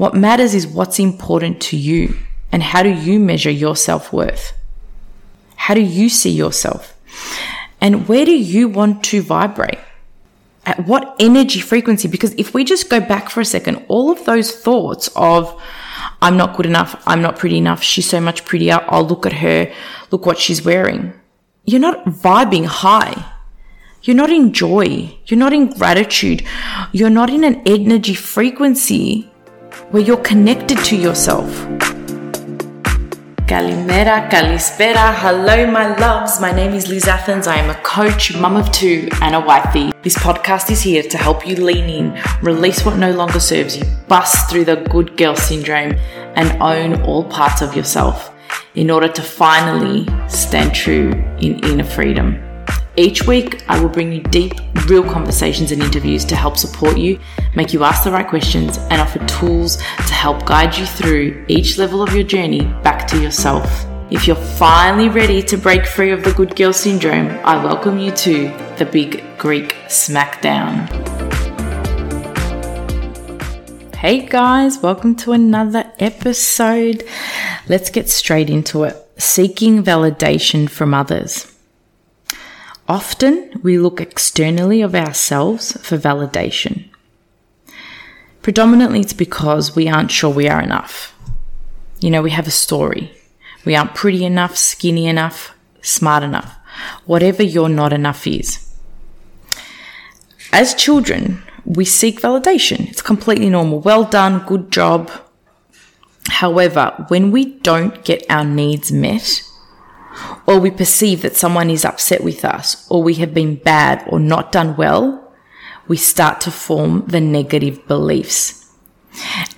What matters is what's important to you and how do you measure your self worth? How do you see yourself? And where do you want to vibrate? At what energy frequency? Because if we just go back for a second, all of those thoughts of, I'm not good enough, I'm not pretty enough, she's so much prettier, I'll look at her, look what she's wearing. You're not vibing high. You're not in joy. You're not in gratitude. You're not in an energy frequency where you're connected to yourself. Kalimera, Kalispera. Hello, my loves. My name is Liz Athens. I am a coach, mum of two, and a wifey. This podcast is here to help you lean in, release what no longer serves you, bust through the good girl syndrome, and own all parts of yourself in order to finally stand true in inner freedom. Each week, I will bring you deep, real conversations and interviews to help support you, make you ask the right questions, and offer tools to help guide you through each level of your journey back to yourself. If you're finally ready to break free of the good girl syndrome, I welcome you to the Big Greek Smackdown. Hey guys, welcome to another episode. Let's get straight into it. Seeking validation from others. Often we look externally of ourselves for validation. Predominantly it's because we aren't sure we are enough. You know, we have a story. We aren't pretty enough, skinny enough, smart enough, whatever your not enough is. As children, we seek validation. It's completely normal. Well done, good job. However, when we don't get our needs met, or we perceive that someone is upset with us, or we have been bad or not done well, we start to form the negative beliefs.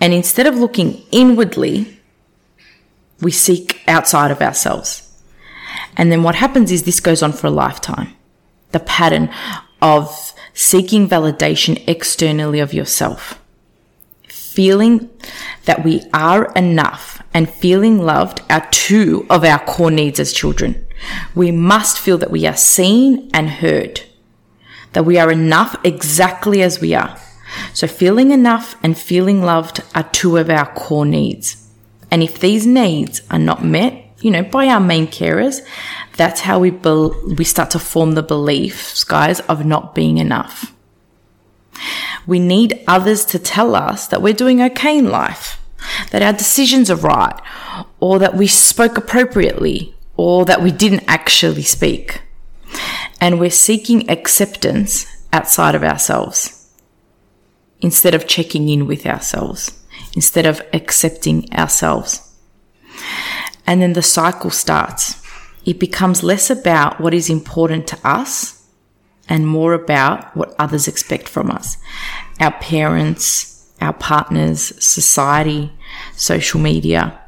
And instead of looking inwardly, we seek outside of ourselves. And then what happens is this goes on for a lifetime. The pattern of seeking validation externally of yourself. Feeling that we are enough and feeling loved are two of our core needs as children. We must feel that we are seen and heard, that we are enough exactly as we are. So feeling enough and feeling loved are two of our core needs. And if these needs are not met, you know, by our main carers, that's how we be- we start to form the beliefs, guys, of not being enough. We need others to tell us that we're doing okay in life that our decisions are right, or that we spoke appropriately, or that we didn't actually speak. And we're seeking acceptance outside of ourselves instead of checking in with ourselves, instead of accepting ourselves. And then the cycle starts. It becomes less about what is important to us and more about what others expect from us. Our parents, our partners, society, social media.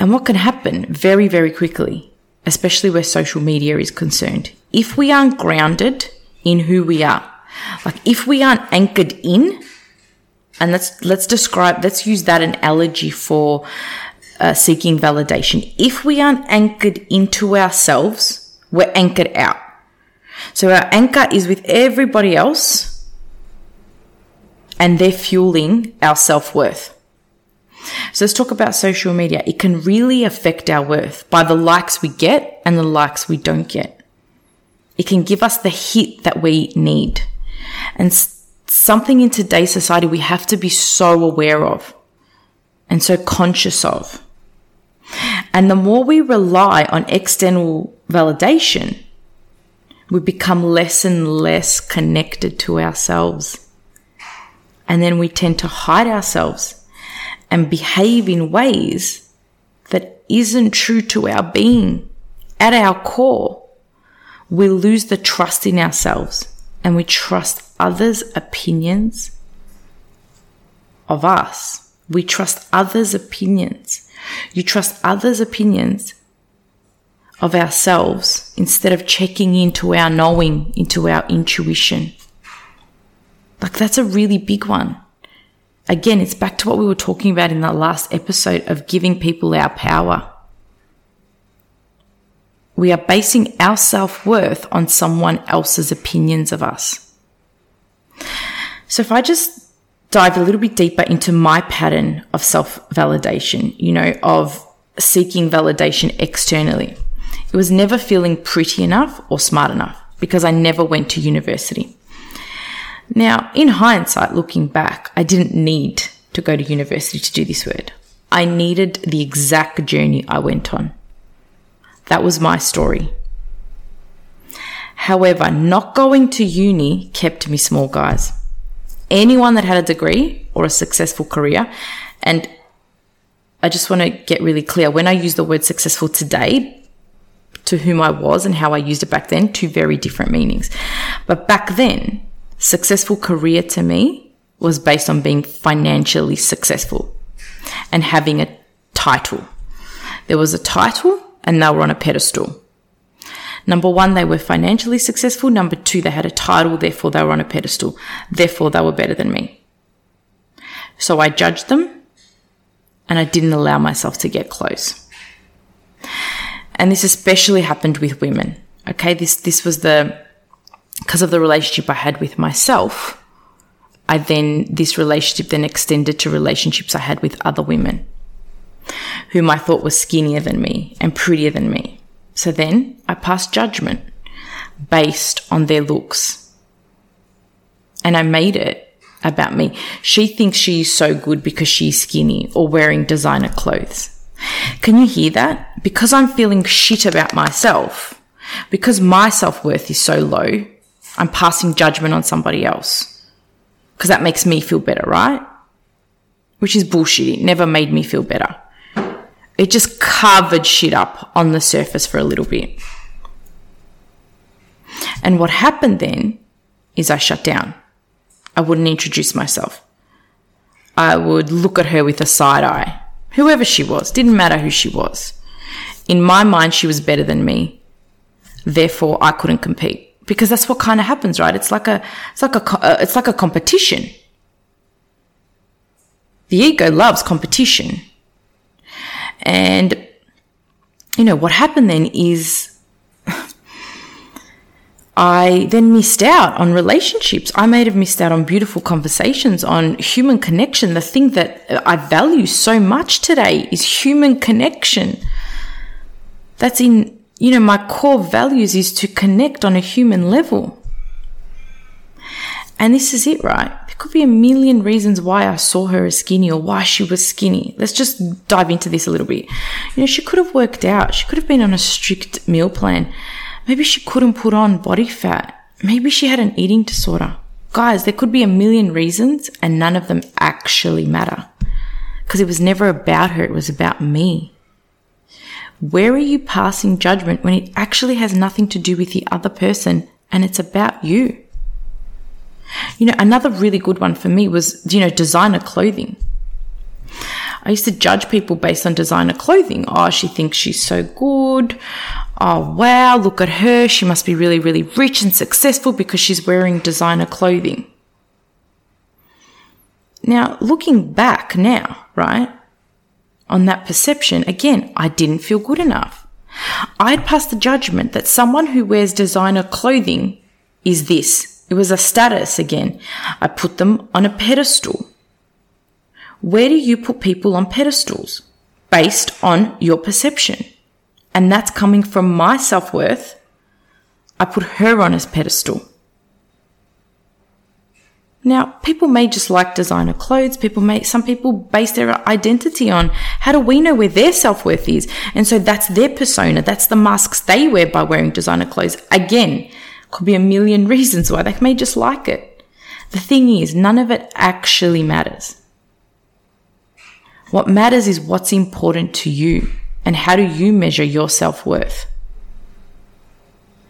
And what can happen very, very quickly, especially where social media is concerned, if we aren't grounded in who we are, like if we aren't anchored in, and let's let's describe, let's use that an analogy for uh, seeking validation. If we aren't anchored into ourselves, we're anchored out. So our anchor is with everybody else and they're fueling our self worth. So let's talk about social media. It can really affect our worth by the likes we get and the likes we don't get. It can give us the hit that we need. And something in today's society we have to be so aware of and so conscious of. And the more we rely on external validation, we become less and less connected to ourselves. And then we tend to hide ourselves and behave in ways that isn't true to our being. At our core, we lose the trust in ourselves and we trust others' opinions of us. We trust others' opinions. You trust others' opinions of ourselves instead of checking into our knowing, into our intuition. Like that's a really big one. Again, it's back to what we were talking about in that last episode of giving people our power. We are basing our self worth on someone else's opinions of us. So if I just dive a little bit deeper into my pattern of self validation, you know, of seeking validation externally. It was never feeling pretty enough or smart enough because I never went to university. Now, in hindsight, looking back, I didn't need to go to university to do this word. I needed the exact journey I went on. That was my story. However, not going to uni kept me small, guys anyone that had a degree or a successful career. And I just want to get really clear when I use the word successful today, to whom I was and how I used it back then, two very different meanings. But back then, successful career to me was based on being financially successful and having a title. There was a title and they were on a pedestal. Number one, they were financially successful. Number two, they had a title, therefore they were on a pedestal. Therefore, they were better than me. So I judged them and I didn't allow myself to get close. And this especially happened with women. Okay. This, this was the, because of the relationship I had with myself. I then, this relationship then extended to relationships I had with other women whom I thought were skinnier than me and prettier than me. So then I passed judgment based on their looks. And I made it about me. She thinks she's so good because she's skinny or wearing designer clothes. Can you hear that? Because I'm feeling shit about myself, because my self worth is so low, I'm passing judgment on somebody else. Because that makes me feel better, right? Which is bullshit. It never made me feel better. It just covered shit up on the surface for a little bit. And what happened then is I shut down. I wouldn't introduce myself. I would look at her with a side eye. Whoever she was, didn't matter who she was. In my mind, she was better than me. Therefore, I couldn't compete because that's what kind of happens, right? It's like a, it's like a, uh, it's like a competition. The ego loves competition. And, you know, what happened then is I then missed out on relationships. I may have missed out on beautiful conversations, on human connection. The thing that I value so much today is human connection. That's in, you know, my core values is to connect on a human level. And this is it, right? There could be a million reasons why I saw her as skinny or why she was skinny. Let's just dive into this a little bit. You know, she could have worked out. She could have been on a strict meal plan. Maybe she couldn't put on body fat. Maybe she had an eating disorder. Guys, there could be a million reasons and none of them actually matter. Because it was never about her, it was about me. Where are you passing judgment when it actually has nothing to do with the other person and it's about you? You know, another really good one for me was, you know, designer clothing. I used to judge people based on designer clothing. Oh, she thinks she's so good. Oh, wow, look at her. She must be really, really rich and successful because she's wearing designer clothing. Now, looking back now, right, on that perception, again, I didn't feel good enough. I'd passed the judgment that someone who wears designer clothing is this it was a status again. I put them on a pedestal. Where do you put people on pedestals? Based on your perception. And that's coming from my self worth. I put her on a pedestal. Now, people may just like designer clothes. People may, some people base their identity on how do we know where their self worth is? And so that's their persona. That's the masks they wear by wearing designer clothes. Again, could be a million reasons why they may just like it. The thing is, none of it actually matters. What matters is what's important to you and how do you measure your self worth?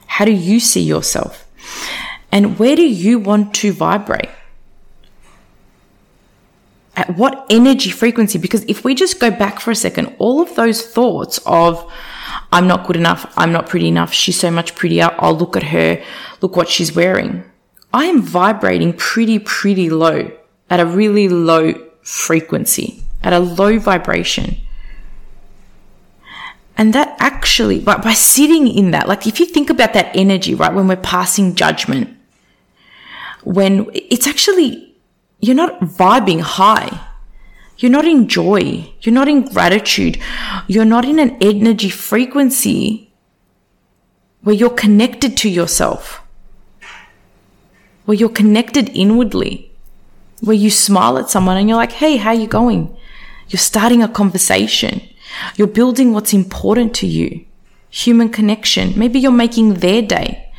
How do you see yourself? And where do you want to vibrate? At what energy frequency? Because if we just go back for a second, all of those thoughts of, I'm not good enough. I'm not pretty enough. She's so much prettier. I'll look at her. Look what she's wearing. I am vibrating pretty, pretty low at a really low frequency, at a low vibration. And that actually, but by sitting in that, like if you think about that energy, right, when we're passing judgment, when it's actually you're not vibing high. You're not in joy. You're not in gratitude. You're not in an energy frequency where you're connected to yourself, where you're connected inwardly, where you smile at someone and you're like, Hey, how you going? You're starting a conversation. You're building what's important to you. Human connection. Maybe you're making their day.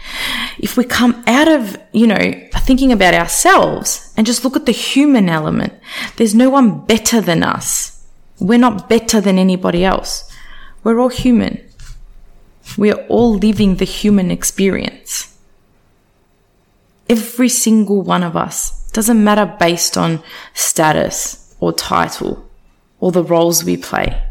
If we come out of, you know, thinking about ourselves and just look at the human element, there's no one better than us. We're not better than anybody else. We're all human. We are all living the human experience. Every single one of us doesn't matter based on status or title or the roles we play.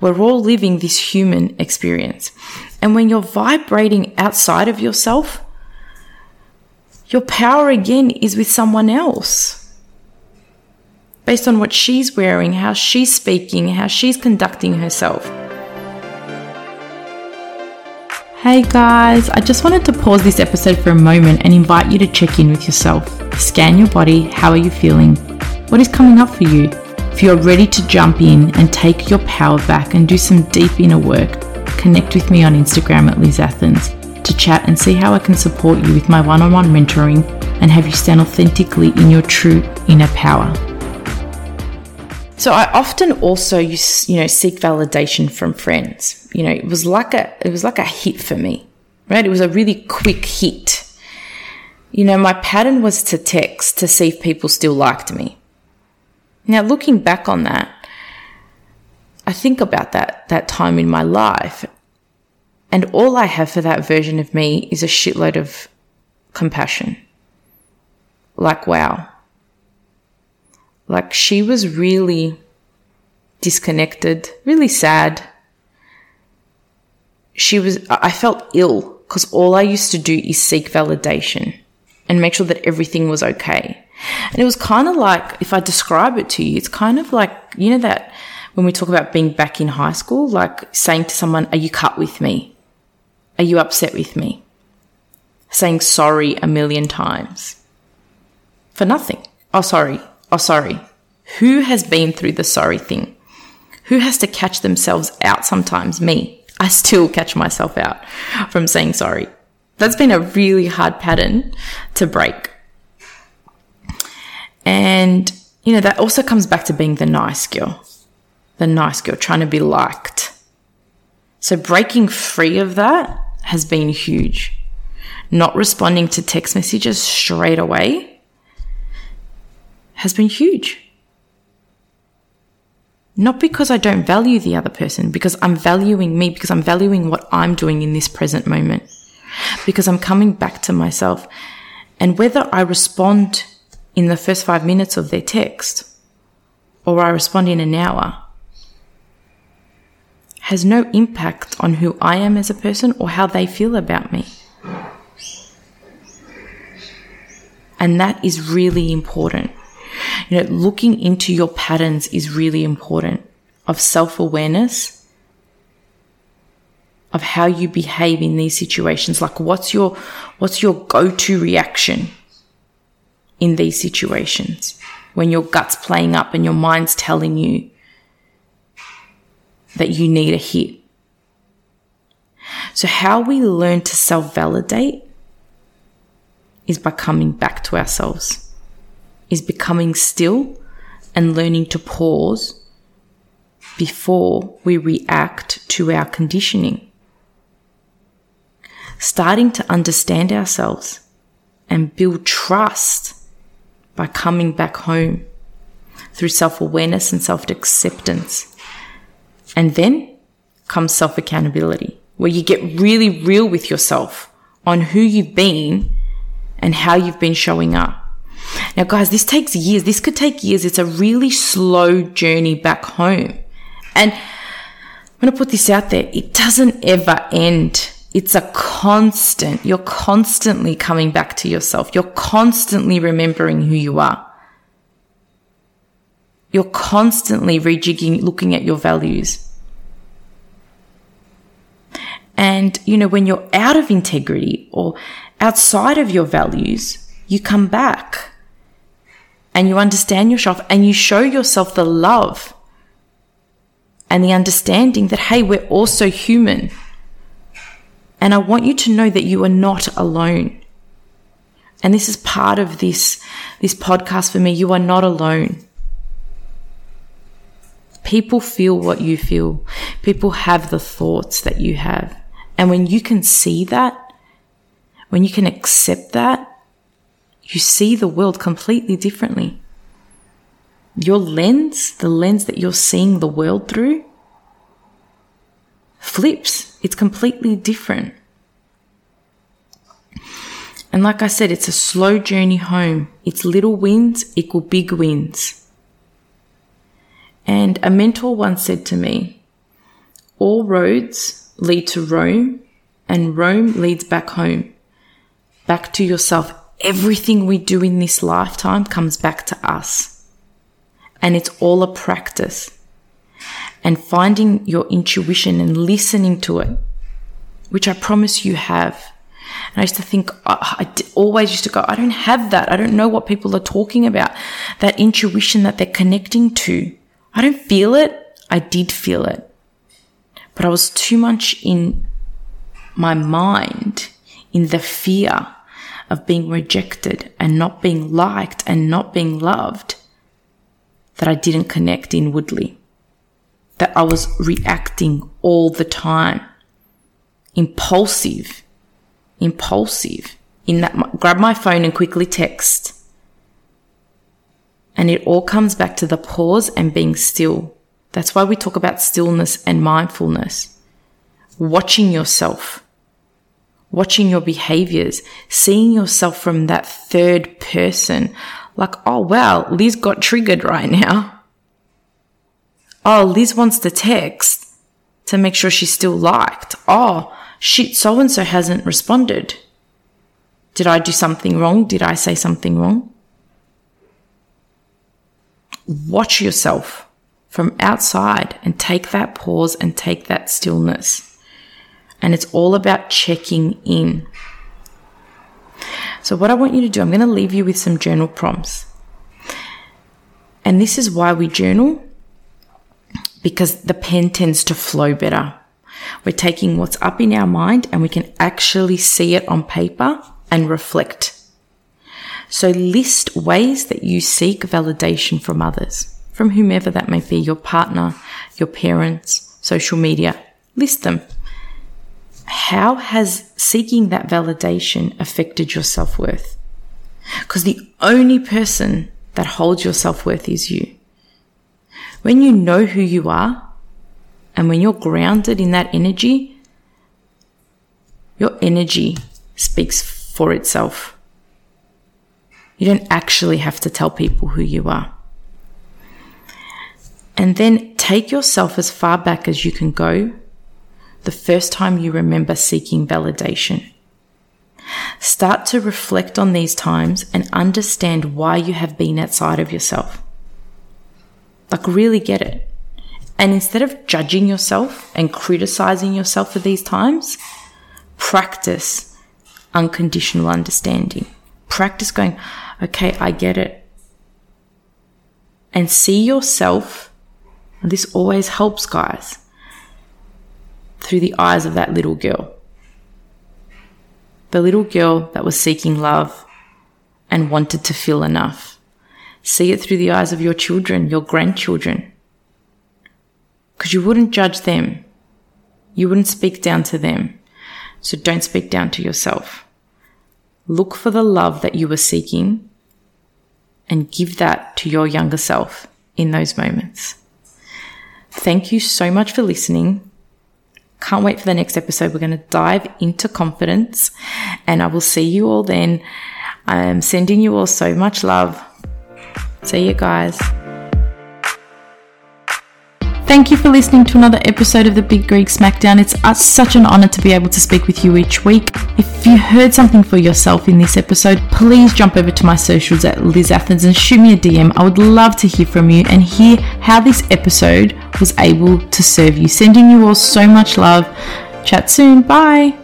We're all living this human experience. And when you're vibrating outside of yourself, your power again is with someone else. Based on what she's wearing, how she's speaking, how she's conducting herself. Hey guys, I just wanted to pause this episode for a moment and invite you to check in with yourself. Scan your body. How are you feeling? What is coming up for you? If you're ready to jump in and take your power back and do some deep inner work, connect with me on Instagram at Liz Athens to chat and see how I can support you with my one on one mentoring and have you stand authentically in your true inner power. So I often also you know seek validation from friends. You know, it was like a it was like a hit for me. Right? It was a really quick hit. You know, my pattern was to text to see if people still liked me. Now, looking back on that, I think about that, that time in my life, and all I have for that version of me is a shitload of compassion. Like, wow. Like, she was really disconnected, really sad. She was, I felt ill because all I used to do is seek validation and make sure that everything was okay. And it was kind of like, if I describe it to you, it's kind of like, you know, that when we talk about being back in high school, like saying to someone, Are you cut with me? Are you upset with me? Saying sorry a million times for nothing. Oh, sorry. Oh, sorry. Who has been through the sorry thing? Who has to catch themselves out sometimes? Me. I still catch myself out from saying sorry. That's been a really hard pattern to break. And, you know, that also comes back to being the nice girl, the nice girl, trying to be liked. So breaking free of that has been huge. Not responding to text messages straight away has been huge. Not because I don't value the other person, because I'm valuing me, because I'm valuing what I'm doing in this present moment, because I'm coming back to myself. And whether I respond in the first five minutes of their text, or I respond in an hour, has no impact on who I am as a person or how they feel about me. And that is really important. You know, looking into your patterns is really important of self awareness of how you behave in these situations. Like what's your, what's your go-to reaction? In these situations when your gut's playing up and your mind's telling you that you need a hit. So, how we learn to self validate is by coming back to ourselves, is becoming still and learning to pause before we react to our conditioning. Starting to understand ourselves and build trust by coming back home through self awareness and self acceptance. And then comes self accountability, where you get really real with yourself on who you've been and how you've been showing up. Now, guys, this takes years. This could take years. It's a really slow journey back home. And I'm going to put this out there. It doesn't ever end it's a constant. You're constantly coming back to yourself. You're constantly remembering who you are. You're constantly rejigging, looking at your values. And, you know, when you're out of integrity or outside of your values, you come back and you understand yourself and you show yourself the love and the understanding that, hey, we're also human. And I want you to know that you are not alone. And this is part of this, this podcast for me. You are not alone. People feel what you feel. People have the thoughts that you have. And when you can see that, when you can accept that, you see the world completely differently. Your lens, the lens that you're seeing the world through, flips. It's completely different. And like I said, it's a slow journey home. It's little wins equal big wins. And a mentor once said to me, all roads lead to Rome and Rome leads back home, back to yourself. Everything we do in this lifetime comes back to us. And it's all a practice. And finding your intuition and listening to it, which I promise you have. And I used to think, I, always used to go, I don't have that. I don't know what people are talking about. That intuition that they're connecting to. I don't feel it. I did feel it. But I was too much in my mind, in the fear of being rejected and not being liked and not being loved that I didn't connect inwardly. That I was reacting all the time. Impulsive. Impulsive. In that, grab my phone and quickly text and it all comes back to the pause and being still. That's why we talk about stillness and mindfulness. Watching yourself, watching your behaviors, seeing yourself from that third person. Like, oh wow, Liz got triggered right now. Oh, Liz wants to text to make sure she's still liked. Oh, shit, so and so hasn't responded. Did I do something wrong? Did I say something wrong? watch yourself from outside and take that pause and take that stillness. And it's all about checking in. So, what I want you to do, I'm going to leave you with some journal prompts. And this is why we journal because the pen tends to flow better. We're taking what's up in our mind and we can actually see it on paper and reflect so list ways that you seek validation from others, from whomever that may be, your partner, your parents, social media. List them. How has seeking that validation affected your self worth? Because the only person that holds your self worth is you. When you know who you are and when you're grounded in that energy, your energy speaks for itself. You don't actually have to tell people who you are. And then take yourself as far back as you can go the first time you remember seeking validation. Start to reflect on these times and understand why you have been outside of yourself. Like, really get it. And instead of judging yourself and criticizing yourself for these times, practice unconditional understanding. Practice going, okay, I get it. And see yourself, and this always helps, guys, through the eyes of that little girl. The little girl that was seeking love and wanted to feel enough. See it through the eyes of your children, your grandchildren. Because you wouldn't judge them. You wouldn't speak down to them. So don't speak down to yourself. Look for the love that you were seeking and give that to your younger self in those moments. Thank you so much for listening. Can't wait for the next episode. We're going to dive into confidence and I will see you all then. I'm sending you all so much love. See you guys. Thank you for listening to another episode of the Big Greek Smackdown. It's uh, such an honor to be able to speak with you each week. If you heard something for yourself in this episode, please jump over to my socials at Liz Athens and shoot me a DM. I would love to hear from you and hear how this episode was able to serve you. Sending you all so much love. Chat soon. Bye.